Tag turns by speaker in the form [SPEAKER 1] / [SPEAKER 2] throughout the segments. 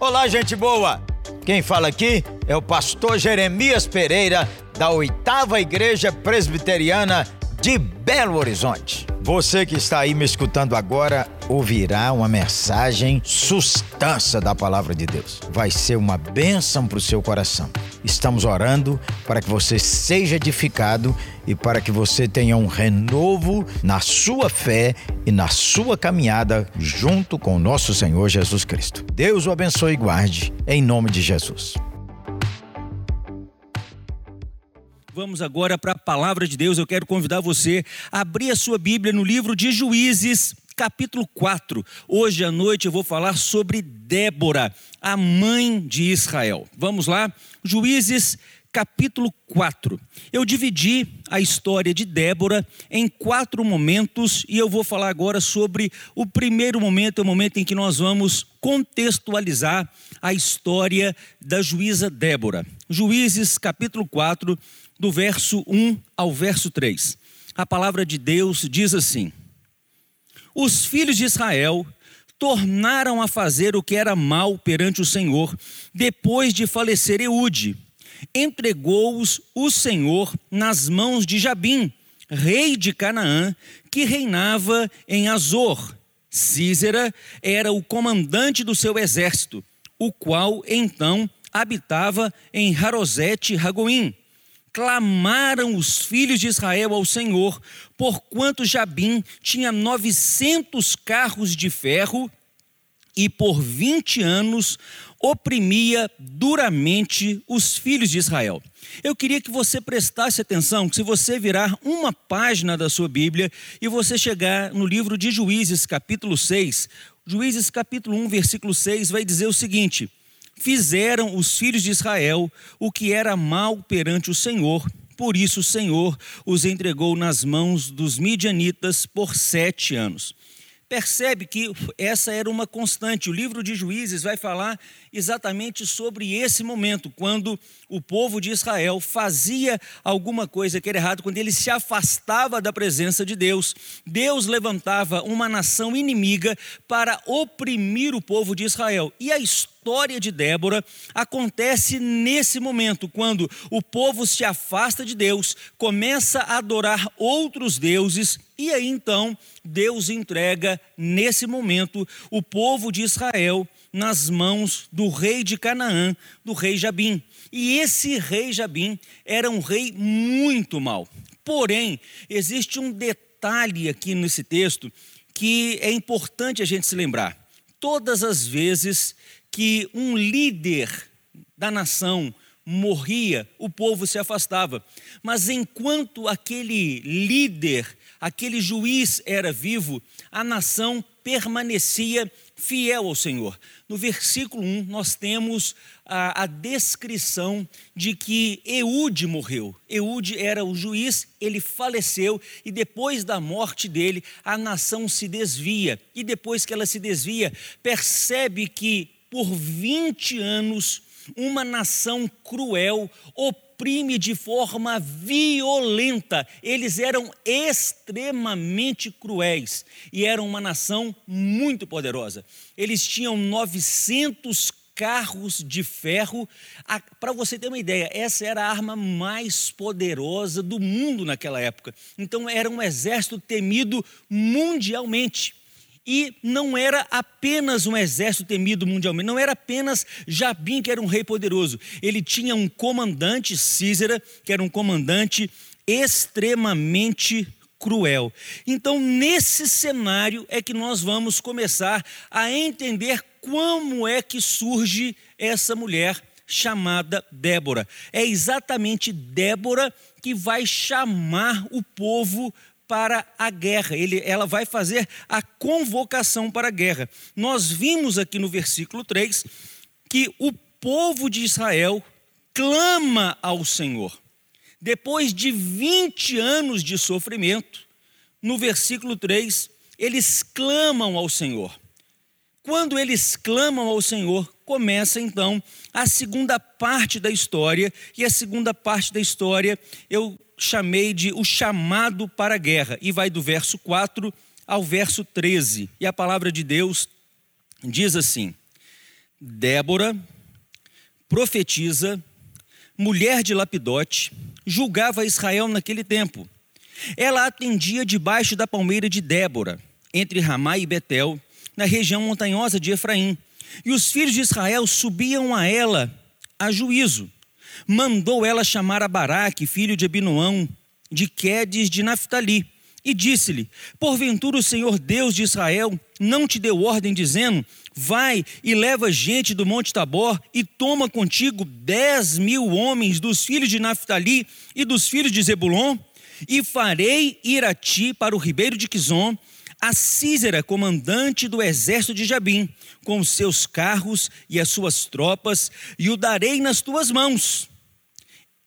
[SPEAKER 1] Olá, gente boa! Quem fala aqui é o pastor Jeremias Pereira, da oitava Igreja Presbiteriana de Belo Horizonte. Você que está aí me escutando agora ouvirá uma mensagem substância da palavra de Deus. Vai ser uma bênção para o seu coração. Estamos orando para que você seja edificado e para que você tenha um renovo na sua fé e na sua caminhada junto com o nosso Senhor Jesus Cristo. Deus o abençoe e guarde, em nome de Jesus.
[SPEAKER 2] Vamos agora para a palavra de Deus. Eu quero convidar você a abrir a sua Bíblia no livro de Juízes, capítulo 4. Hoje à noite eu vou falar sobre Débora, a mãe de Israel. Vamos lá? Juízes, capítulo 4. Eu dividi a história de Débora em quatro momentos e eu vou falar agora sobre o primeiro momento, é o momento em que nós vamos contextualizar a história da juíza Débora. Juízes, capítulo 4, do verso 1 ao verso 3. A palavra de Deus diz assim: Os filhos de Israel tornaram a fazer o que era mal perante o Senhor, depois de falecer Eude. Entregou-os o Senhor nas mãos de Jabim, rei de Canaã, que reinava em Azor. Císera era o comandante do seu exército, o qual então habitava em Harosete Ragoim clamaram os filhos de Israel ao Senhor, porquanto Jabim tinha novecentos carros de ferro e por vinte anos oprimia duramente os filhos de Israel. Eu queria que você prestasse atenção, que se você virar uma página da sua Bíblia e você chegar no livro de Juízes, capítulo 6, Juízes capítulo 1, versículo 6 vai dizer o seguinte: fizeram os filhos de Israel o que era mal perante o Senhor. Por isso o Senhor os entregou nas mãos dos midianitas por sete anos percebe que essa era uma constante. O livro de Juízes vai falar exatamente sobre esse momento, quando o povo de Israel fazia alguma coisa que era errado, quando ele se afastava da presença de Deus. Deus levantava uma nação inimiga para oprimir o povo de Israel. E a história de Débora acontece nesse momento, quando o povo se afasta de Deus, começa a adorar outros deuses e aí então Deus entrega nesse momento o povo de Israel nas mãos do rei de Canaã, do rei Jabim. E esse rei Jabim era um rei muito mau. Porém, existe um detalhe aqui nesse texto que é importante a gente se lembrar. Todas as vezes que um líder da nação morria, o povo se afastava. Mas enquanto aquele líder aquele juiz era vivo, a nação permanecia fiel ao Senhor. No versículo 1, nós temos a, a, descrição de que Eude morreu. Eude era o juiz, ele faleceu, e depois da morte dele, a nação se desvia. E depois que ela se desvia, percebe que por 20 anos, uma nação cruel oprime de forma violenta. Eles eram extremamente cruéis e eram uma nação muito poderosa. Eles tinham 900 carros de ferro. Para você ter uma ideia, essa era a arma mais poderosa do mundo naquela época. Então era um exército temido mundialmente. E não era apenas um exército temido mundialmente, não era apenas Jabim, que era um rei poderoso. Ele tinha um comandante, Císera, que era um comandante extremamente cruel. Então, nesse cenário é que nós vamos começar a entender como é que surge essa mulher chamada Débora. É exatamente Débora que vai chamar o povo para a guerra, Ele, ela vai fazer a convocação para a guerra. Nós vimos aqui no versículo 3 que o povo de Israel clama ao Senhor. Depois de 20 anos de sofrimento, no versículo 3, eles clamam ao Senhor. Quando eles clamam ao Senhor, começa então a segunda parte da história, e a segunda parte da história eu chamei de o chamado para a guerra, e vai do verso 4 ao verso 13. E a palavra de Deus diz assim: Débora, profetisa, mulher de Lapidote, julgava Israel naquele tempo. Ela atendia debaixo da palmeira de Débora, entre Ramá e Betel, na região montanhosa de Efraim. E os filhos de Israel subiam a ela a juízo. Mandou ela chamar a Baraque, filho de Abinoão, de Quedes de Naphtali, e disse-lhe: Porventura o Senhor Deus de Israel não te deu ordem, dizendo: Vai e leva gente do Monte Tabor e toma contigo dez mil homens dos filhos de Naphtali e dos filhos de Zebulon, e farei ir a ti para o ribeiro de Quizon a Císera, comandante do exército de Jabim, com os seus carros e as suas tropas, e o darei nas tuas mãos.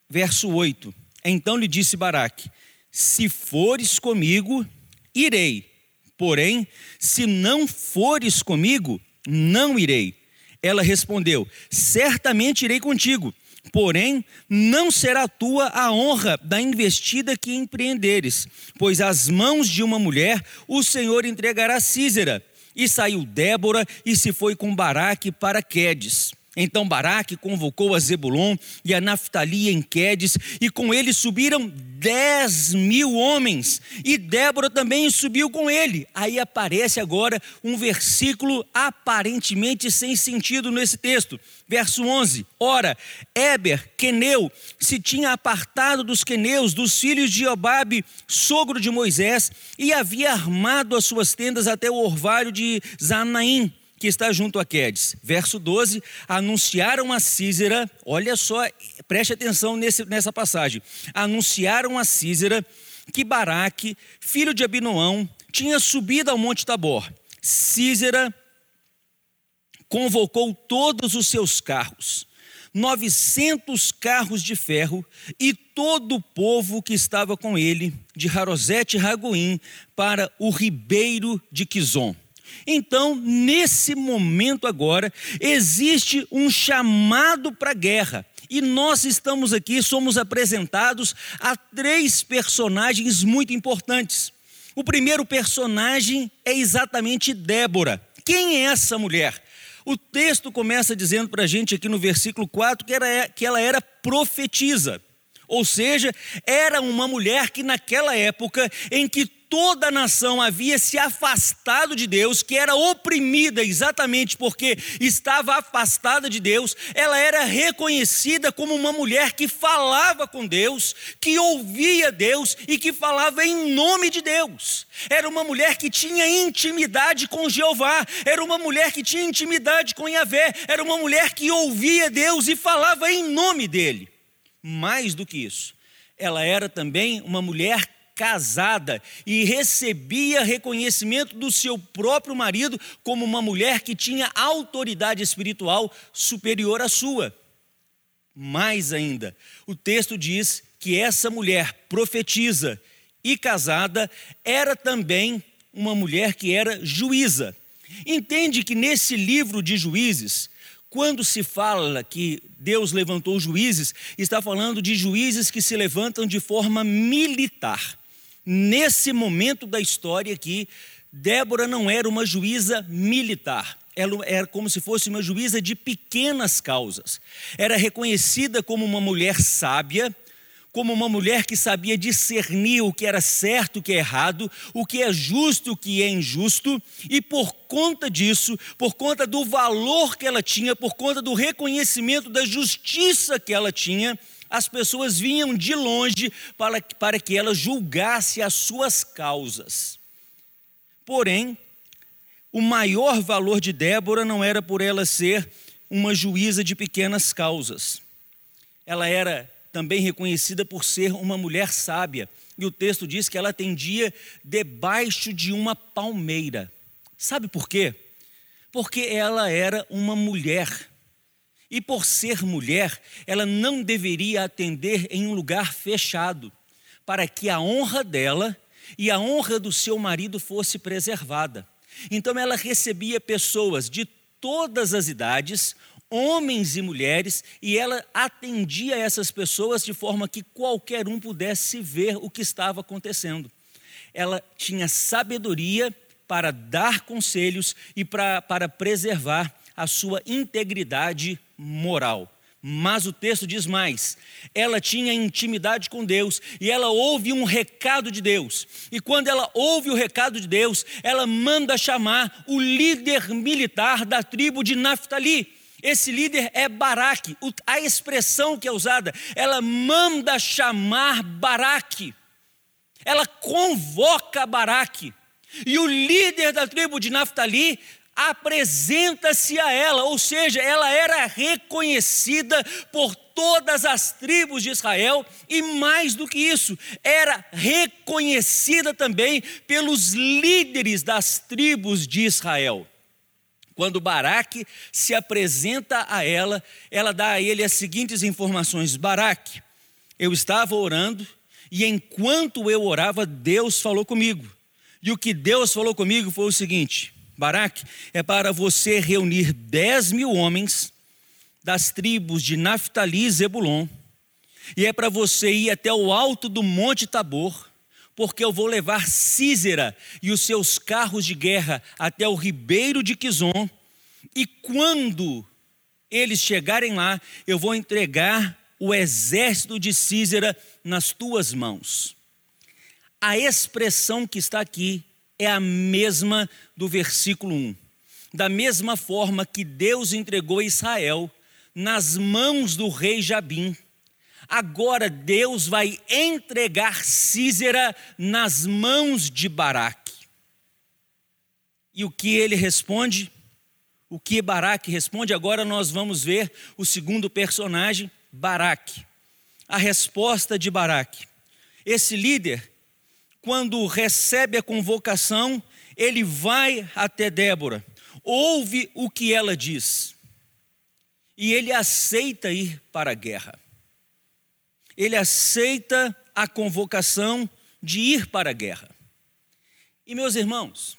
[SPEAKER 2] Verso 8: Então lhe disse Baraque: Se fores comigo, irei, porém, se não fores comigo, não irei. Ela respondeu: Certamente irei contigo Porém, não será tua a honra da investida que empreenderes, pois às mãos de uma mulher o Senhor entregará Císera. E saiu Débora e se foi com Baraque para Quedes. Então Baraque convocou a Zebulon e a Naftali em Quedes, e com ele subiram dez mil homens, e Débora também subiu com ele. Aí aparece agora um versículo aparentemente sem sentido nesse texto. Verso 11: Ora, Éber, queneu, se tinha apartado dos queneus, dos filhos de Obabe, sogro de Moisés, e havia armado as suas tendas até o orvalho de Zanaim que está junto a Quedes. Verso 12: anunciaram a Císera, olha só, preste atenção nesse, nessa passagem. Anunciaram a Císera que Baraque, filho de Abinoão, tinha subido ao Monte Tabor. Císera convocou todos os seus carros, 900 carros de ferro e todo o povo que estava com ele, de Harosete e Ragoim, para o ribeiro de Quizon. Então, nesse momento agora, existe um chamado para a guerra. E nós estamos aqui, somos apresentados a três personagens muito importantes. O primeiro personagem é exatamente Débora. Quem é essa mulher? O texto começa dizendo para a gente aqui no versículo 4 que, era, que ela era profetisa. Ou seja, era uma mulher que naquela época em que toda a nação havia se afastado de Deus, que era oprimida exatamente porque estava afastada de Deus, ela era reconhecida como uma mulher que falava com Deus, que ouvia Deus e que falava em nome de Deus. Era uma mulher que tinha intimidade com Jeová, era uma mulher que tinha intimidade com Yahvé, era uma mulher que ouvia Deus e falava em nome dele. Mais do que isso, ela era também uma mulher casada e recebia reconhecimento do seu próprio marido como uma mulher que tinha autoridade espiritual superior à sua. Mais ainda, o texto diz que essa mulher profetiza e casada era também uma mulher que era juíza. Entende que nesse livro de juízes, quando se fala que Deus levantou juízes, está falando de juízes que se levantam de forma militar. Nesse momento da história aqui, Débora não era uma juíza militar, ela era como se fosse uma juíza de pequenas causas. Era reconhecida como uma mulher sábia, como uma mulher que sabia discernir o que era certo, o que é errado, o que é justo, o que é injusto, e por conta disso, por conta do valor que ela tinha, por conta do reconhecimento da justiça que ela tinha, as pessoas vinham de longe para, para que ela julgasse as suas causas. Porém, o maior valor de Débora não era por ela ser uma juíza de pequenas causas. Ela era também reconhecida por ser uma mulher sábia. E o texto diz que ela atendia debaixo de uma palmeira. Sabe por quê? Porque ela era uma mulher. E por ser mulher, ela não deveria atender em um lugar fechado, para que a honra dela e a honra do seu marido fosse preservada. Então ela recebia pessoas de todas as idades, homens e mulheres, e ela atendia essas pessoas de forma que qualquer um pudesse ver o que estava acontecendo. Ela tinha sabedoria para dar conselhos e para, para preservar a sua integridade moral. Mas o texto diz mais: ela tinha intimidade com Deus e ela ouve um recado de Deus. E quando ela ouve o recado de Deus, ela manda chamar o líder militar da tribo de Naftali. Esse líder é Baraque. A expressão que é usada, ela manda chamar Baraque. Ela convoca Baraque. E o líder da tribo de Naftali apresenta-se a ela, ou seja, ela era reconhecida por todas as tribos de Israel e mais do que isso, era reconhecida também pelos líderes das tribos de Israel. Quando Baraque se apresenta a ela, ela dá a ele as seguintes informações: Baraque, eu estava orando e enquanto eu orava, Deus falou comigo. E o que Deus falou comigo foi o seguinte: Baraque, é para você reunir dez mil homens das tribos de Naftali e Zebulon, e é para você ir até o alto do Monte Tabor, porque eu vou levar Císera e os seus carros de guerra até o ribeiro de Quizon, e quando eles chegarem lá, eu vou entregar o exército de Císera nas tuas mãos. A expressão que está aqui é a mesma do versículo 1. Da mesma forma que Deus entregou Israel nas mãos do rei Jabim, agora Deus vai entregar Císera nas mãos de Baraque. E o que ele responde? O que Baraque responde? Agora nós vamos ver o segundo personagem, Baraque. A resposta de Baraque. Esse líder quando recebe a convocação, ele vai até Débora, ouve o que ela diz, e ele aceita ir para a guerra. Ele aceita a convocação de ir para a guerra. E meus irmãos,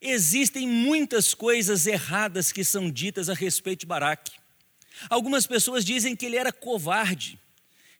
[SPEAKER 2] existem muitas coisas erradas que são ditas a respeito de Baraque. Algumas pessoas dizem que ele era covarde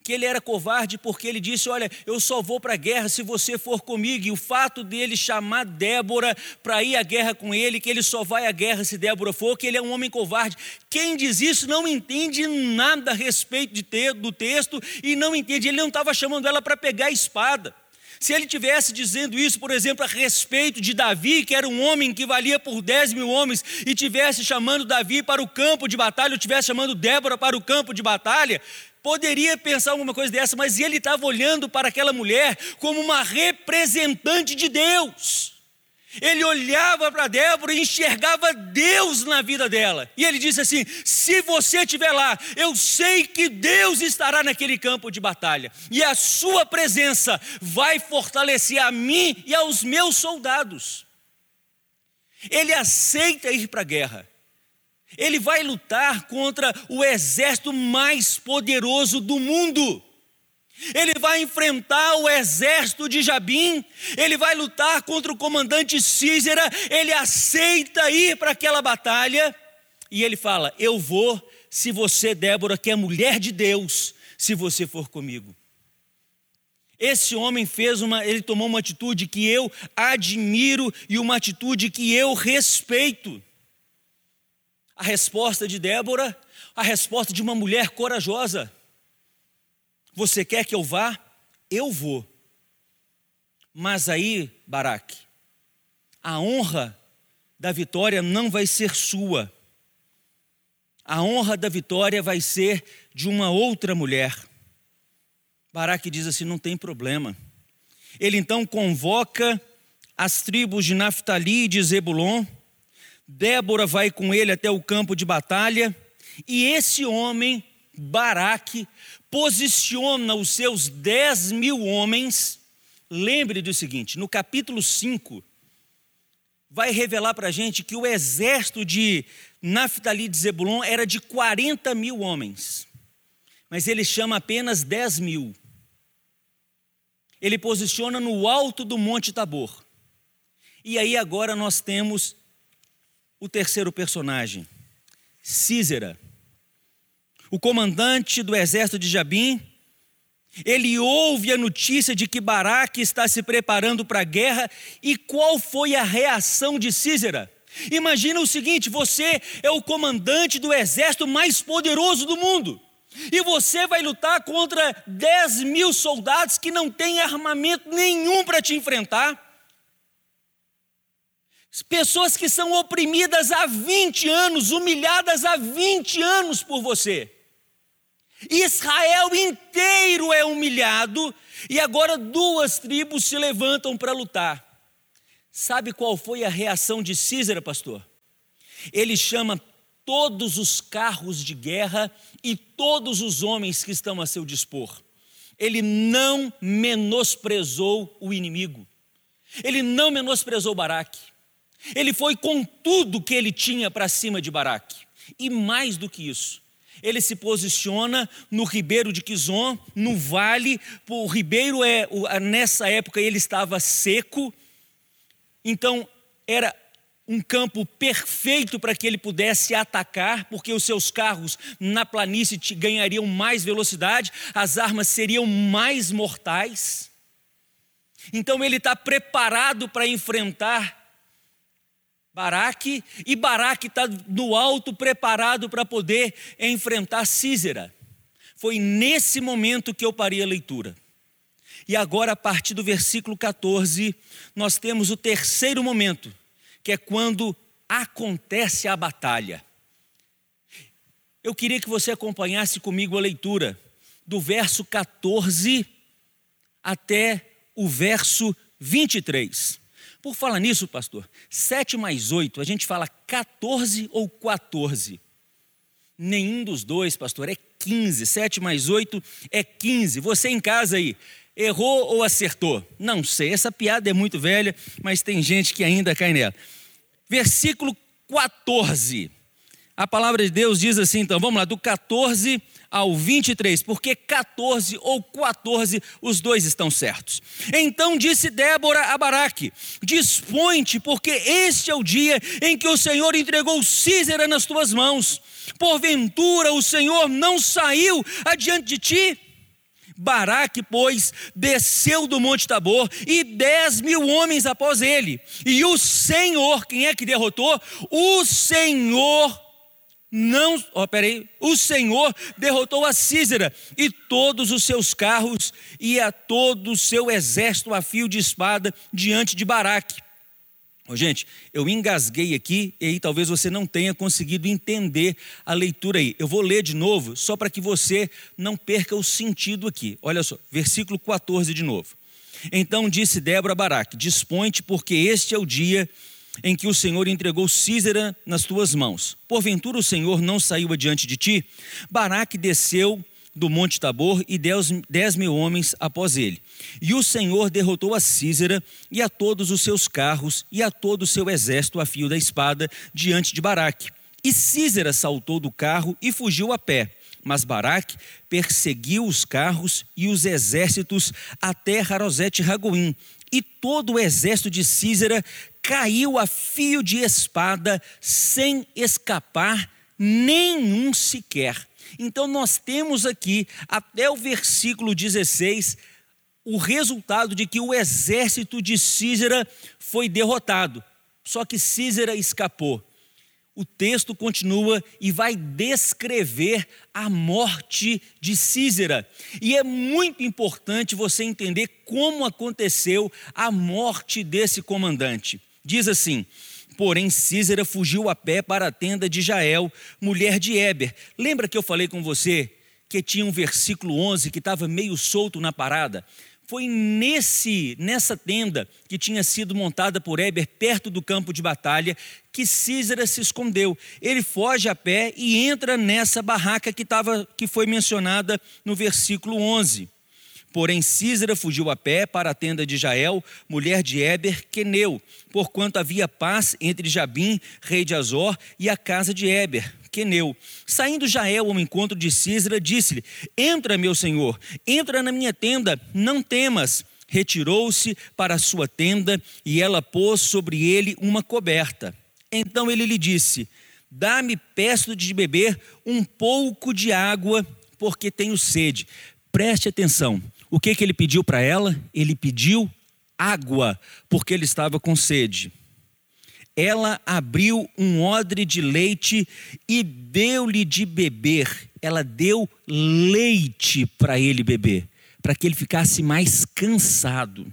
[SPEAKER 2] que ele era covarde porque ele disse: Olha, eu só vou para a guerra se você for comigo. E o fato dele chamar Débora para ir à guerra com ele, que ele só vai à guerra se Débora for, que ele é um homem covarde. Quem diz isso não entende nada a respeito de do texto e não entende. Ele não estava chamando ela para pegar a espada. Se ele tivesse dizendo isso, por exemplo, a respeito de Davi, que era um homem que valia por 10 mil homens, e tivesse chamando Davi para o campo de batalha, ou tivesse chamando Débora para o campo de batalha, poderia pensar alguma coisa dessa, mas ele estava olhando para aquela mulher como uma representante de Deus. Ele olhava para Débora e enxergava Deus na vida dela. E ele disse assim: Se você estiver lá, eu sei que Deus estará naquele campo de batalha, e a sua presença vai fortalecer a mim e aos meus soldados. Ele aceita ir para a guerra. Ele vai lutar contra o exército mais poderoso do mundo. Ele vai enfrentar o exército de Jabim, ele vai lutar contra o comandante Císera, ele aceita ir para aquela batalha e ele fala: Eu vou, se você, Débora, que é mulher de Deus, se você for comigo. Esse homem fez uma, ele tomou uma atitude que eu admiro e uma atitude que eu respeito. A resposta de Débora, a resposta de uma mulher corajosa. Você quer que eu vá? Eu vou. Mas aí, Baraque, a honra da vitória não vai ser sua. A honra da vitória vai ser de uma outra mulher. Baraque diz assim: não tem problema. Ele então convoca as tribos de Naftali e de Zebulon Débora vai com ele até o campo de batalha, e esse homem, Baraque, posiciona os seus dez mil homens. Lembre do seguinte: no capítulo 5, vai revelar para a gente que o exército de Naftali de Zebulon era de 40 mil homens, mas ele chama apenas 10 mil. Ele posiciona no alto do Monte Tabor. E aí agora nós temos o terceiro personagem, Císera, o comandante do exército de Jabim, ele ouve a notícia de que Baraque está se preparando para a guerra, e qual foi a reação de Císera? Imagina o seguinte: você é o comandante do exército mais poderoso do mundo. E você vai lutar contra 10 mil soldados que não têm armamento nenhum para te enfrentar. Pessoas que são oprimidas há 20 anos, humilhadas há 20 anos por você. Israel inteiro é humilhado e agora duas tribos se levantam para lutar. Sabe qual foi a reação de Císera, pastor? Ele chama todos os carros de guerra e todos os homens que estão a seu dispor. Ele não menosprezou o inimigo. Ele não menosprezou Baraque. Ele foi com tudo que ele tinha para cima de Baraque. E mais do que isso, ele se posiciona no ribeiro de Quizon, no vale. O ribeiro é nessa época ele estava seco, então era um campo perfeito para que ele pudesse atacar, porque os seus carros na planície ganhariam mais velocidade, as armas seriam mais mortais. Então ele está preparado para enfrentar Baraque, e Baraque está no alto preparado para poder enfrentar Císera. Foi nesse momento que eu parei a leitura. E agora, a partir do versículo 14, nós temos o terceiro momento que é quando acontece a batalha. Eu queria que você acompanhasse comigo a leitura do verso 14 até o verso 23. Por falar nisso, pastor, 7 mais 8, a gente fala 14 ou 14? Nenhum dos dois, pastor, é 15. 7 mais 8 é 15. Você em casa aí, Errou ou acertou? Não sei, essa piada é muito velha, mas tem gente que ainda cai nela. Versículo 14. A palavra de Deus diz assim, então, vamos lá, do 14 ao 23, porque 14 ou 14, os dois estão certos. Então disse Débora a Baraque: Dispõe-te, porque este é o dia em que o Senhor entregou Císera nas tuas mãos. Porventura o Senhor não saiu adiante de ti? Baraque, pois, desceu do Monte Tabor e dez mil homens após ele. E o Senhor, quem é que derrotou? O Senhor não, ó, peraí, o Senhor derrotou a Císera e todos os seus carros e a todo o seu exército a fio de espada diante de Baraque. Oh, gente, eu engasguei aqui e aí talvez você não tenha conseguido entender a leitura aí. Eu vou ler de novo, só para que você não perca o sentido aqui. Olha só, versículo 14 de novo. Então disse Débora a Baraque: Dispõe-te, porque este é o dia em que o Senhor entregou Císera nas tuas mãos. Porventura o Senhor não saiu adiante de ti? Baraque desceu do Monte Tabor e dez, dez mil homens após ele. E o Senhor derrotou a Císera e a todos os seus carros e a todo o seu exército a fio da espada diante de Baraque. E Císera saltou do carro e fugiu a pé. Mas Baraque perseguiu os carros e os exércitos até Harosete Ragoim. E todo o exército de Císera caiu a fio de espada, sem escapar nenhum sequer. Então nós temos aqui, até o versículo 16, o resultado de que o exército de Císera foi derrotado. Só que Císera escapou. O texto continua e vai descrever a morte de Císera. E é muito importante você entender como aconteceu a morte desse comandante. Diz assim: Porém, Císera fugiu a pé para a tenda de Jael, mulher de Éber. Lembra que eu falei com você que tinha um versículo 11 que estava meio solto na parada? Foi nesse nessa tenda que tinha sido montada por Éber perto do campo de batalha que Císera se escondeu. Ele foge a pé e entra nessa barraca que, tava, que foi mencionada no versículo 11. Porém, Císera fugiu a pé para a tenda de Jael, mulher de Éber, Queneu, porquanto havia paz entre Jabim, rei de Azor, e a casa de Éber, Queneu. Saindo Jael ao encontro de Císera, disse-lhe: Entra, meu senhor, entra na minha tenda, não temas. Retirou-se para a sua tenda e ela pôs sobre ele uma coberta. Então ele lhe disse: Dá-me, peço de beber um pouco de água, porque tenho sede. Preste atenção. O que, que ele pediu para ela? Ele pediu água, porque ele estava com sede. ela abriu um odre de leite e deu-lhe de beber. Ela deu leite para ele beber, para que ele ficasse mais cansado.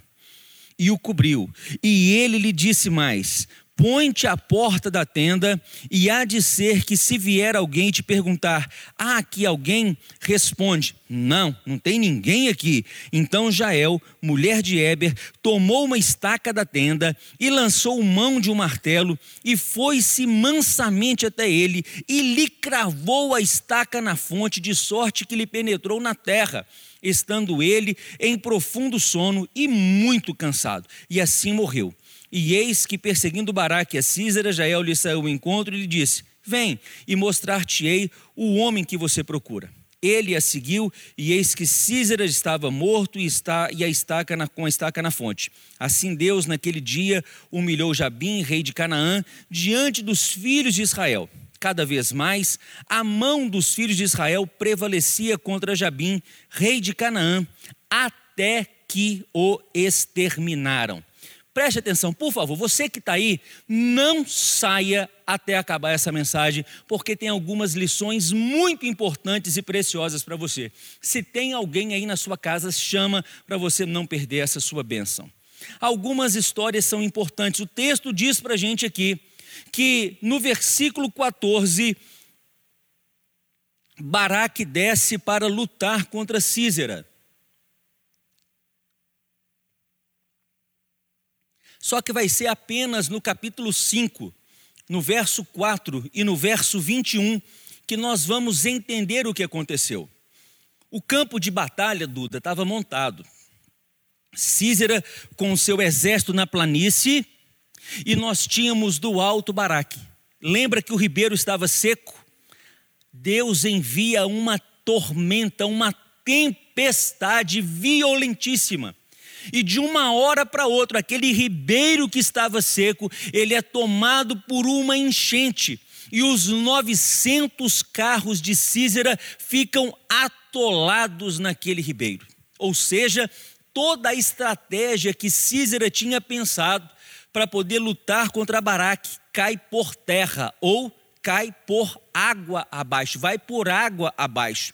[SPEAKER 2] E o cobriu. E ele lhe disse mais: põe-te à porta da tenda, e há de ser que se vier alguém te perguntar: há aqui alguém? Responde: não, não tem ninguém aqui. Então Jael, mulher de Éber, tomou uma estaca da tenda e lançou mão de um martelo e foi-se mansamente até ele e lhe cravou a estaca na fonte, de sorte que lhe penetrou na terra estando ele em profundo sono e muito cansado, e assim morreu. E eis que, perseguindo Baraque a Císera, Jael lhe saiu ao encontro e lhe disse: Vem e mostrar-te-ei o homem que você procura. Ele a seguiu, e eis que Císera estava morto e, está, e a estaca na, com a estaca na fonte. Assim Deus, naquele dia, humilhou Jabim, rei de Canaã, diante dos filhos de Israel. Cada vez mais, a mão dos filhos de Israel prevalecia contra Jabim, rei de Canaã, até que o exterminaram. Preste atenção, por favor, você que está aí, não saia até acabar essa mensagem, porque tem algumas lições muito importantes e preciosas para você. Se tem alguém aí na sua casa, chama para você não perder essa sua bênção. Algumas histórias são importantes. O texto diz para a gente aqui que no versículo 14, Baraque desce para lutar contra Císera. Só que vai ser apenas no capítulo 5, no verso 4 e no verso 21, que nós vamos entender o que aconteceu. O campo de batalha, Duda, estava montado. Císera com o seu exército na planície, e nós tínhamos do alto Baraque. Lembra que o ribeiro estava seco? Deus envia uma tormenta, uma tempestade violentíssima e de uma hora para outra, aquele ribeiro que estava seco, ele é tomado por uma enchente. E os 900 carros de Císera ficam atolados naquele ribeiro. Ou seja, toda a estratégia que Císera tinha pensado para poder lutar contra Baraque cai por terra ou cai por água abaixo, vai por água abaixo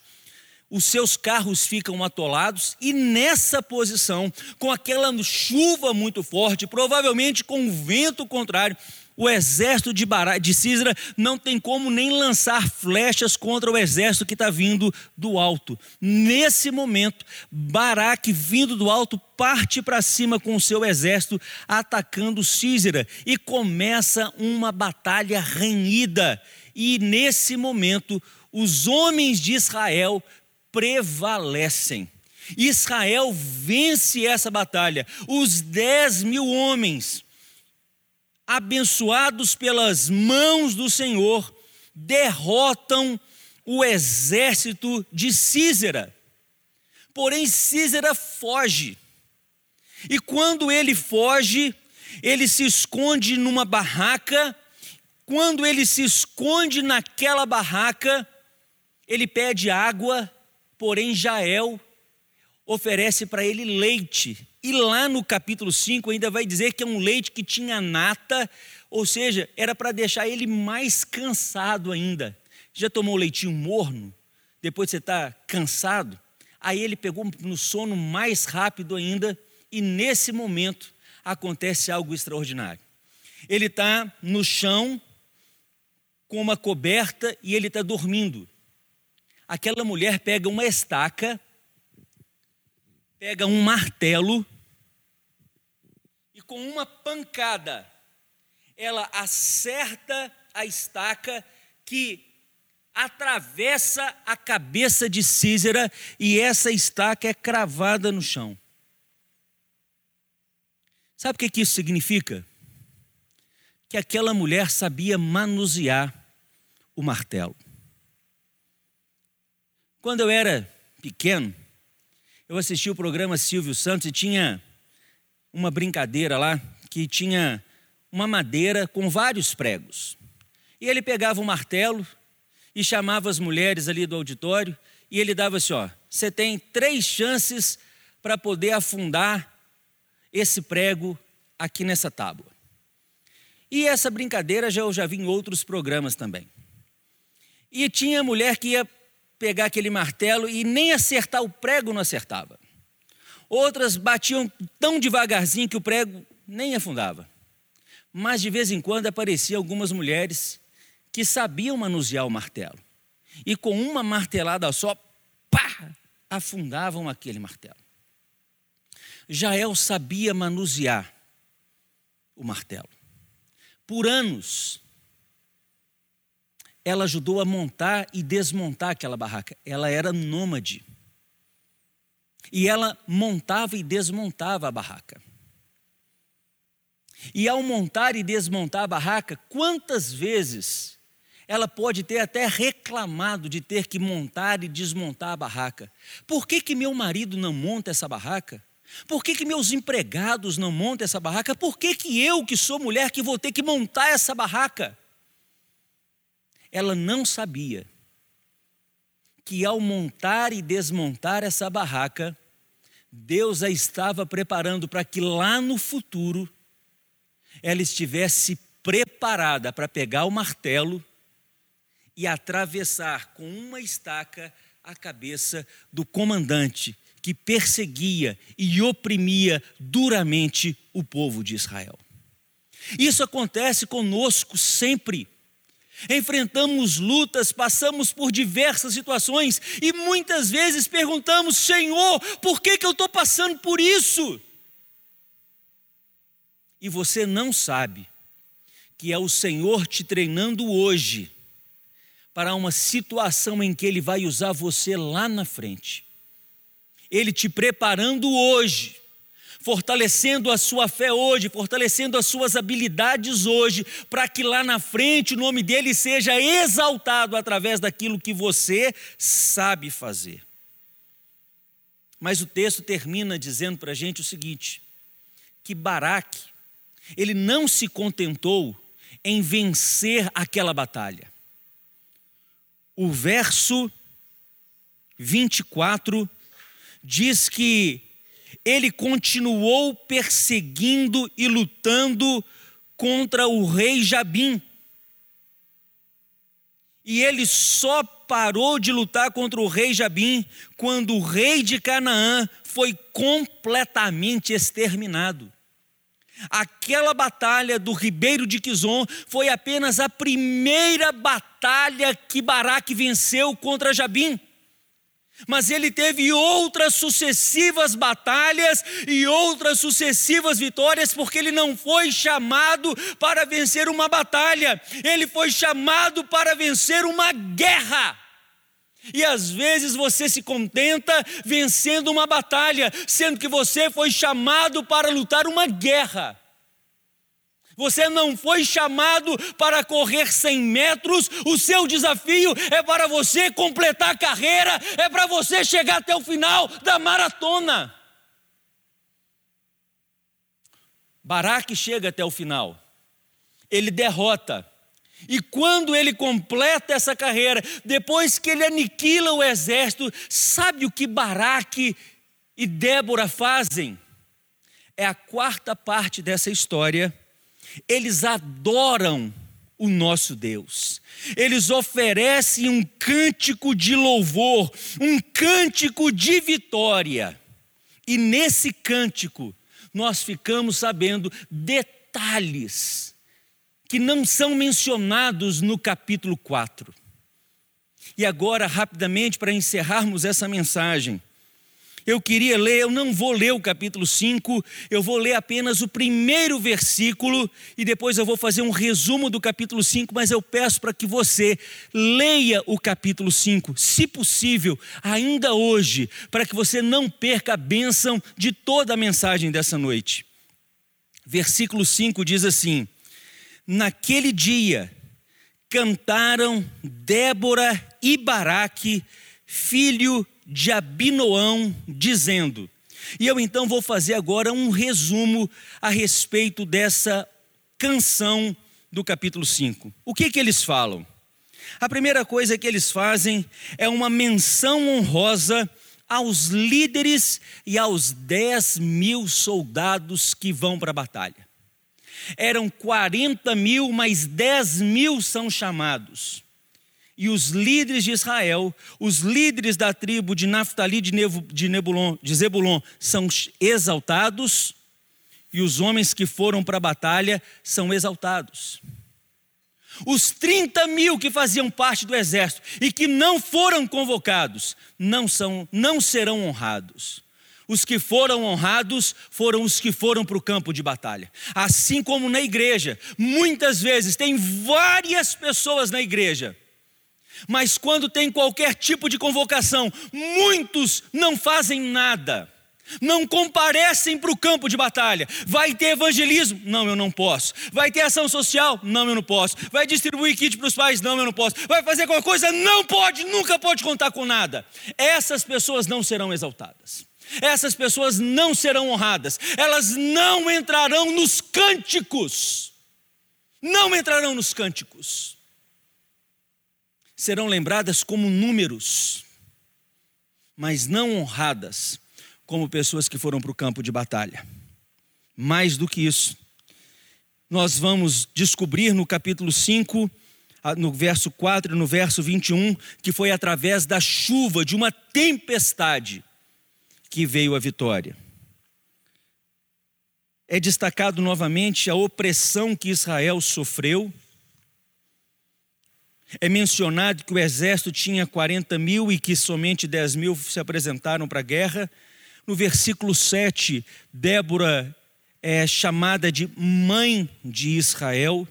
[SPEAKER 2] os seus carros ficam atolados e nessa posição, com aquela chuva muito forte, provavelmente com vento contrário, o exército de, Bará, de Císera não tem como nem lançar flechas contra o exército que está vindo do alto. Nesse momento, Baraque, vindo do alto, parte para cima com o seu exército, atacando Císera, e começa uma batalha renhida. E nesse momento, os homens de Israel prevalecem. Israel vence essa batalha. Os dez mil homens, abençoados pelas mãos do Senhor, derrotam o exército de Císera. Porém, Císera foge. E quando ele foge, ele se esconde numa barraca. Quando ele se esconde naquela barraca, ele pede água Porém, Jael oferece para ele leite. E lá no capítulo 5 ainda vai dizer que é um leite que tinha nata, ou seja, era para deixar ele mais cansado ainda. Já tomou leitinho morno? Depois você está cansado? Aí ele pegou no sono mais rápido ainda, e nesse momento acontece algo extraordinário. Ele está no chão, com uma coberta, e ele está dormindo aquela mulher pega uma estaca, pega um martelo e com uma pancada ela acerta a estaca que atravessa a cabeça de Císera e essa estaca é cravada no chão. Sabe o que isso significa? Que aquela mulher sabia manusear o martelo. Quando eu era pequeno, eu assisti o programa Silvio Santos e tinha uma brincadeira lá que tinha uma madeira com vários pregos. E ele pegava um martelo e chamava as mulheres ali do auditório e ele dava assim: ó, você tem três chances para poder afundar esse prego aqui nessa tábua. E essa brincadeira já, eu já vi em outros programas também. E tinha mulher que ia pegar aquele martelo e nem acertar o prego não acertava. Outras batiam tão devagarzinho que o prego nem afundava. Mas de vez em quando apareciam algumas mulheres que sabiam manusear o martelo. E com uma martelada só, pá, afundavam aquele martelo. Jael sabia manusear o martelo. Por anos, ela ajudou a montar e desmontar aquela barraca. Ela era nômade. E ela montava e desmontava a barraca. E ao montar e desmontar a barraca, quantas vezes ela pode ter até reclamado de ter que montar e desmontar a barraca? Por que, que meu marido não monta essa barraca? Por que, que meus empregados não montam essa barraca? Por que, que eu, que sou mulher, que vou ter que montar essa barraca? Ela não sabia que ao montar e desmontar essa barraca, Deus a estava preparando para que lá no futuro ela estivesse preparada para pegar o martelo e atravessar com uma estaca a cabeça do comandante que perseguia e oprimia duramente o povo de Israel. Isso acontece conosco sempre. Enfrentamos lutas, passamos por diversas situações e muitas vezes perguntamos: Senhor, por que, que eu estou passando por isso? E você não sabe que é o Senhor te treinando hoje para uma situação em que Ele vai usar você lá na frente. Ele te preparando hoje fortalecendo a sua fé hoje, fortalecendo as suas habilidades hoje, para que lá na frente o nome dele seja exaltado através daquilo que você sabe fazer. Mas o texto termina dizendo para a gente o seguinte: que Baraque, ele não se contentou em vencer aquela batalha. O verso 24 diz que ele continuou perseguindo e lutando contra o rei Jabim. E ele só parou de lutar contra o rei Jabim quando o rei de Canaã foi completamente exterminado. Aquela batalha do ribeiro de Quizon foi apenas a primeira batalha que Baraque venceu contra Jabim mas ele teve outras sucessivas batalhas e outras sucessivas vitórias, porque ele não foi chamado para vencer uma batalha, ele foi chamado para vencer uma guerra. E às vezes você se contenta vencendo uma batalha, sendo que você foi chamado para lutar uma guerra. Você não foi chamado para correr 100 metros, o seu desafio é para você completar a carreira, é para você chegar até o final da maratona. Baraque chega até o final, ele derrota, e quando ele completa essa carreira, depois que ele aniquila o exército, sabe o que Baraque e Débora fazem? É a quarta parte dessa história eles adoram o nosso Deus. Eles oferecem um cântico de louvor, um cântico de vitória. E nesse cântico, nós ficamos sabendo detalhes que não são mencionados no capítulo 4. E agora, rapidamente, para encerrarmos essa mensagem, eu queria ler, eu não vou ler o capítulo 5, eu vou ler apenas o primeiro versículo e depois eu vou fazer um resumo do capítulo 5, mas eu peço para que você leia o capítulo 5, se possível, ainda hoje, para que você não perca a bênção de toda a mensagem dessa noite. Versículo 5 diz assim: Naquele dia cantaram Débora e Baraque, filho de Abinoão, dizendo. E eu então vou fazer agora um resumo a respeito dessa canção do capítulo 5. O que que eles falam? A primeira coisa que eles fazem é uma menção honrosa aos líderes e aos 10 mil soldados que vão para a batalha. Eram 40 mil, mas 10 mil são chamados. E os líderes de Israel, os líderes da tribo de Naftali de, Nebulon, de Zebulon, são exaltados, e os homens que foram para a batalha são exaltados. Os 30 mil que faziam parte do exército e que não foram convocados, não, são, não serão honrados. Os que foram honrados foram os que foram para o campo de batalha. Assim como na igreja, muitas vezes tem várias pessoas na igreja, mas quando tem qualquer tipo de convocação, muitos não fazem nada não comparecem para o campo de batalha. Vai ter evangelismo? Não, eu não posso. Vai ter ação social? Não, eu não posso. Vai distribuir kit para os pais? Não, eu não posso. Vai fazer qualquer coisa? Não pode, nunca pode contar com nada. Essas pessoas não serão exaltadas. Essas pessoas não serão honradas, elas não entrarão nos cânticos, não entrarão nos cânticos, serão lembradas como números, mas não honradas como pessoas que foram para o campo de batalha. Mais do que isso, nós vamos descobrir no capítulo 5, no verso 4 e no verso 21, que foi através da chuva, de uma tempestade, que veio a vitória. É destacado novamente a opressão que Israel sofreu. É mencionado que o exército tinha 40 mil e que somente 10 mil se apresentaram para a guerra. No versículo 7, Débora é chamada de mãe de Israel.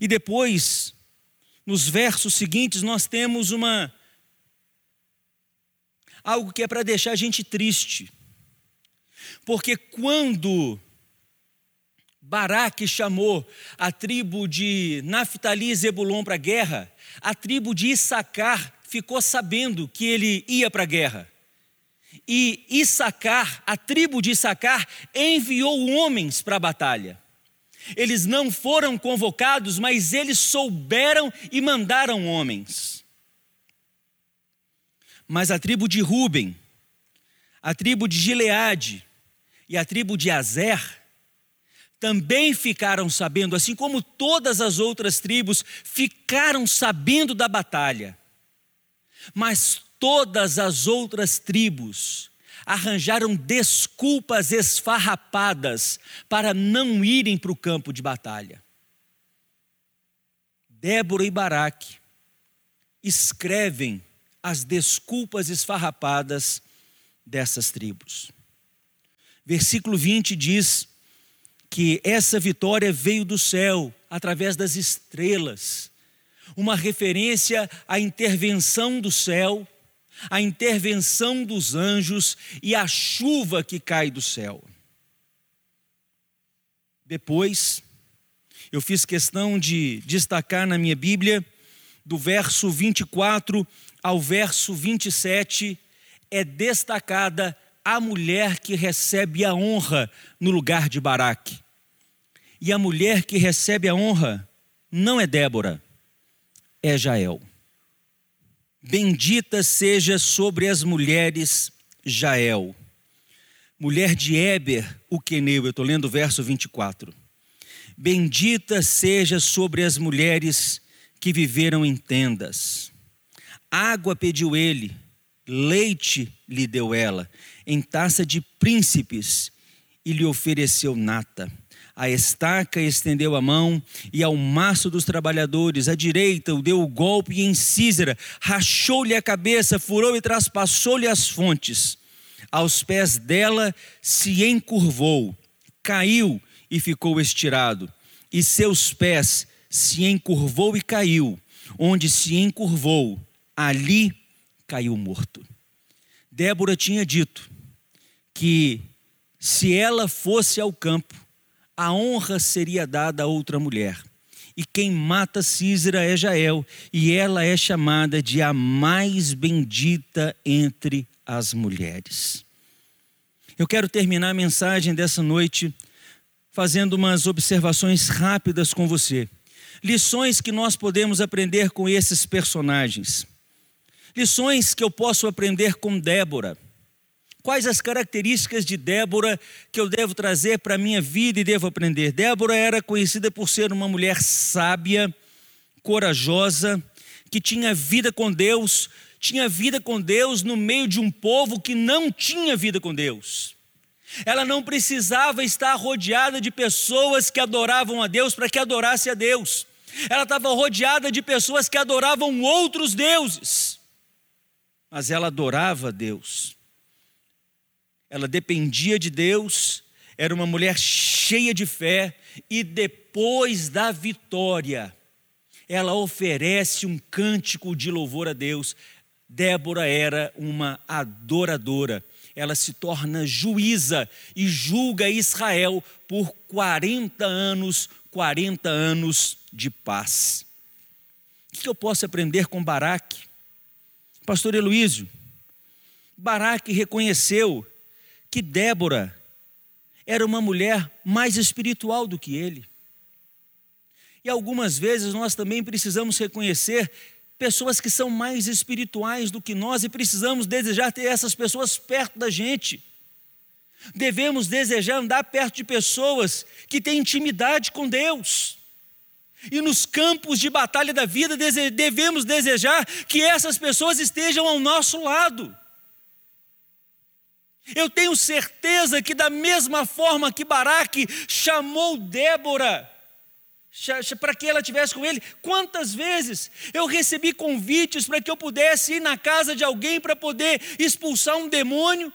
[SPEAKER 2] E depois, nos versos seguintes, nós temos uma algo que é para deixar a gente triste. Porque quando Baraque chamou a tribo de Naphtali e Zebulon para a guerra, a tribo de Issacar ficou sabendo que ele ia para a guerra. E Issacar, a tribo de Issacar, enviou homens para a batalha. Eles não foram convocados, mas eles souberam e mandaram homens. Mas a tribo de Ruben, a tribo de Gileade e a tribo de Azer também ficaram sabendo, assim como todas as outras tribos ficaram sabendo da batalha. Mas todas as outras tribos arranjaram desculpas esfarrapadas para não irem para o campo de batalha. Débora e Baraque escrevem as desculpas esfarrapadas dessas tribos. Versículo 20 diz que essa vitória veio do céu através das estrelas, uma referência à intervenção do céu, à intervenção dos anjos e à chuva que cai do céu. Depois, eu fiz questão de destacar na minha Bíblia, do verso 24 ao verso 27, é destacada a mulher que recebe a honra no lugar de Baraque. E a mulher que recebe a honra não é Débora, é Jael. Bendita seja sobre as mulheres Jael, mulher de Eber, o queneu, eu estou lendo o verso 24. Bendita seja sobre as mulheres que viveram em tendas. Água pediu ele, leite lhe deu ela, em taça de príncipes, e lhe ofereceu nata. A estaca estendeu a mão, e ao maço dos trabalhadores, à direita, o deu o golpe em Císera, rachou-lhe a cabeça, furou e traspassou-lhe as fontes. Aos pés dela se encurvou, caiu e ficou estirado, e seus pés se encurvou e caiu, onde se encurvou, ali caiu morto. Débora tinha dito que se ela fosse ao campo, a honra seria dada a outra mulher. E quem mata Císera é Jael, e ela é chamada de a mais bendita entre as mulheres. Eu quero terminar a mensagem dessa noite fazendo umas observações rápidas com você lições que nós podemos aprender com esses personagens. Lições que eu posso aprender com Débora, Quais as características de Débora que eu devo trazer para a minha vida e devo aprender? Débora era conhecida por ser uma mulher sábia, corajosa, que tinha vida com Deus, tinha vida com Deus no meio de um povo que não tinha vida com Deus. Ela não precisava estar rodeada de pessoas que adoravam a Deus para que adorasse a Deus. Ela estava rodeada de pessoas que adoravam outros deuses. Mas ela adorava a Deus ela dependia de Deus, era uma mulher cheia de fé, e depois da vitória, ela oferece um cântico de louvor a Deus. Débora era uma adoradora, ela se torna juíza e julga Israel por 40 anos 40 anos de paz. O que eu posso aprender com Baraque? Pastor Heloísio, Baraque reconheceu que Débora era uma mulher mais espiritual do que ele. E algumas vezes nós também precisamos reconhecer pessoas que são mais espirituais do que nós e precisamos desejar ter essas pessoas perto da gente. Devemos desejar andar perto de pessoas que têm intimidade com Deus. E nos campos de batalha da vida devemos desejar que essas pessoas estejam ao nosso lado. Eu tenho certeza que, da mesma forma que Baraque chamou Débora para que ela estivesse com ele, quantas vezes eu recebi convites para que eu pudesse ir na casa de alguém para poder expulsar um demônio?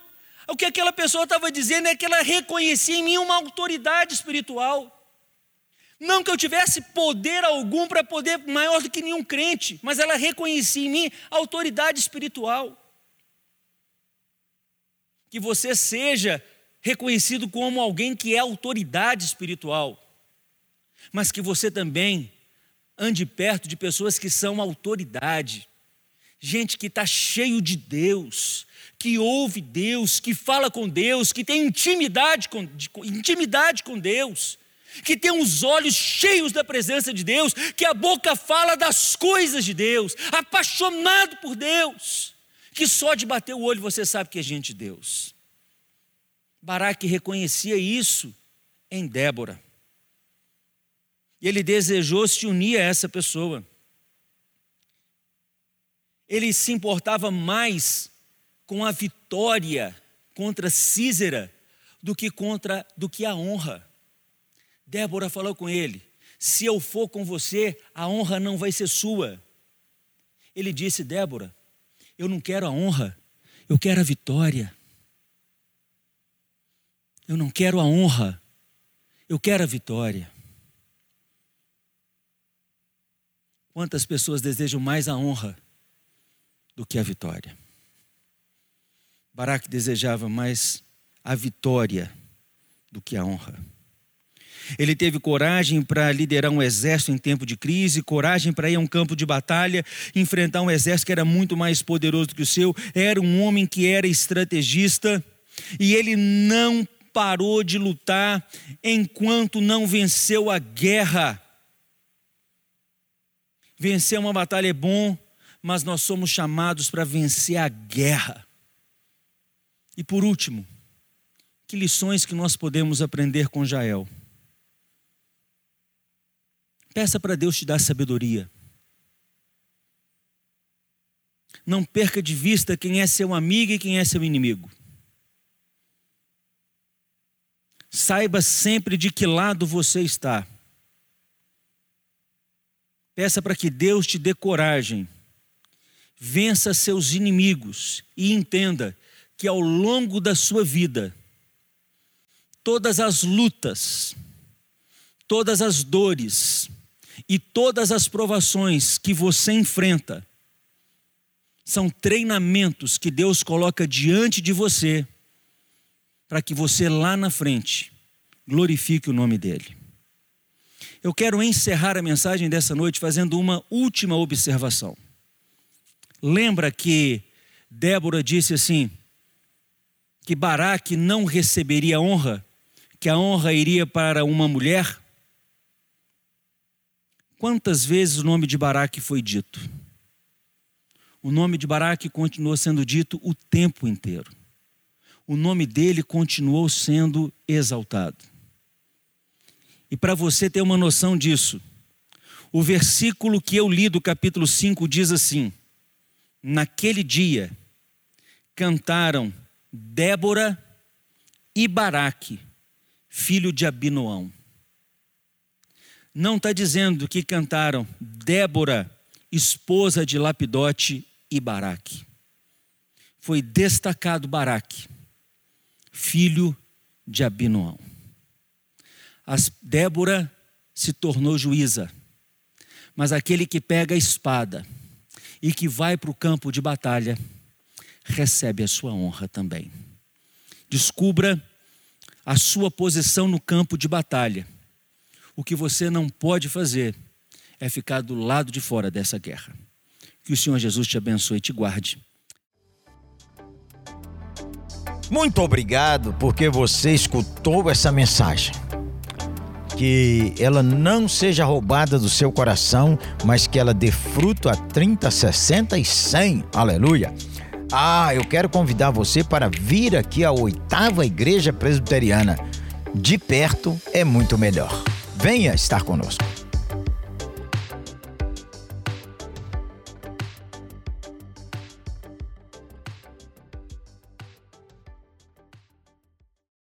[SPEAKER 2] O que aquela pessoa estava dizendo é que ela reconhecia em mim uma autoridade espiritual. Não que eu tivesse poder algum para poder maior do que nenhum crente, mas ela reconhecia em mim autoridade espiritual que você seja reconhecido como alguém que é autoridade espiritual, mas que você também ande perto de pessoas que são autoridade, gente que está cheio de Deus, que ouve Deus, que fala com Deus, que tem intimidade com, de, intimidade com Deus, que tem os olhos cheios da presença de Deus, que a boca fala das coisas de Deus, apaixonado por Deus que só de bater o olho você sabe que é gente de Deus. Baraque reconhecia isso em Débora. E ele desejou se unir a essa pessoa. Ele se importava mais com a vitória contra Císera do que contra do que a honra. Débora falou com ele: "Se eu for com você, a honra não vai ser sua". Ele disse: "Débora, eu não quero a honra, eu quero a vitória. Eu não quero a honra, eu quero a vitória. Quantas pessoas desejam mais a honra do que a vitória? Baraque desejava mais a vitória do que a honra. Ele teve coragem para liderar um exército em tempo de crise, coragem para ir a um campo de batalha, enfrentar um exército que era muito mais poderoso do que o seu. Era um homem que era estrategista e ele não parou de lutar enquanto não venceu a guerra. Vencer uma batalha é bom, mas nós somos chamados para vencer a guerra. E por último, que lições que nós podemos aprender com Jael? Peça para Deus te dar sabedoria. Não perca de vista quem é seu amigo e quem é seu inimigo. Saiba sempre de que lado você está. Peça para que Deus te dê coragem. Vença seus inimigos e entenda que ao longo da sua vida, todas as lutas, todas as dores, e todas as provações que você enfrenta são treinamentos que Deus coloca diante de você para que você lá na frente glorifique o nome dele. Eu quero encerrar a mensagem dessa noite fazendo uma última observação. Lembra que Débora disse assim: que Baraque não receberia honra, que a honra iria para uma mulher? Quantas vezes o nome de Baraque foi dito? O nome de Baraque continuou sendo dito o tempo inteiro. o nome dele continuou sendo exaltado. E para você ter uma noção disso, o versículo que eu li do capítulo 5 diz assim: Naquele dia cantaram Débora e Baraque, filho de Abinoão. Não está dizendo que cantaram Débora, esposa de Lapidote e Baraque. Foi destacado Baraque, filho de Abinoão. As, Débora se tornou juíza, mas aquele que pega a espada e que vai para o campo de batalha recebe a sua honra também. Descubra a sua posição no campo de batalha. O que você não pode fazer é ficar do lado de fora dessa guerra. Que o Senhor Jesus te abençoe e te guarde.
[SPEAKER 1] Muito obrigado porque você escutou essa mensagem. Que ela não seja roubada do seu coração, mas que ela dê fruto a 30, 60 e 100. Aleluia. Ah, eu quero convidar você para vir aqui à oitava Igreja Presbiteriana. De perto é muito melhor. Venha estar conosco.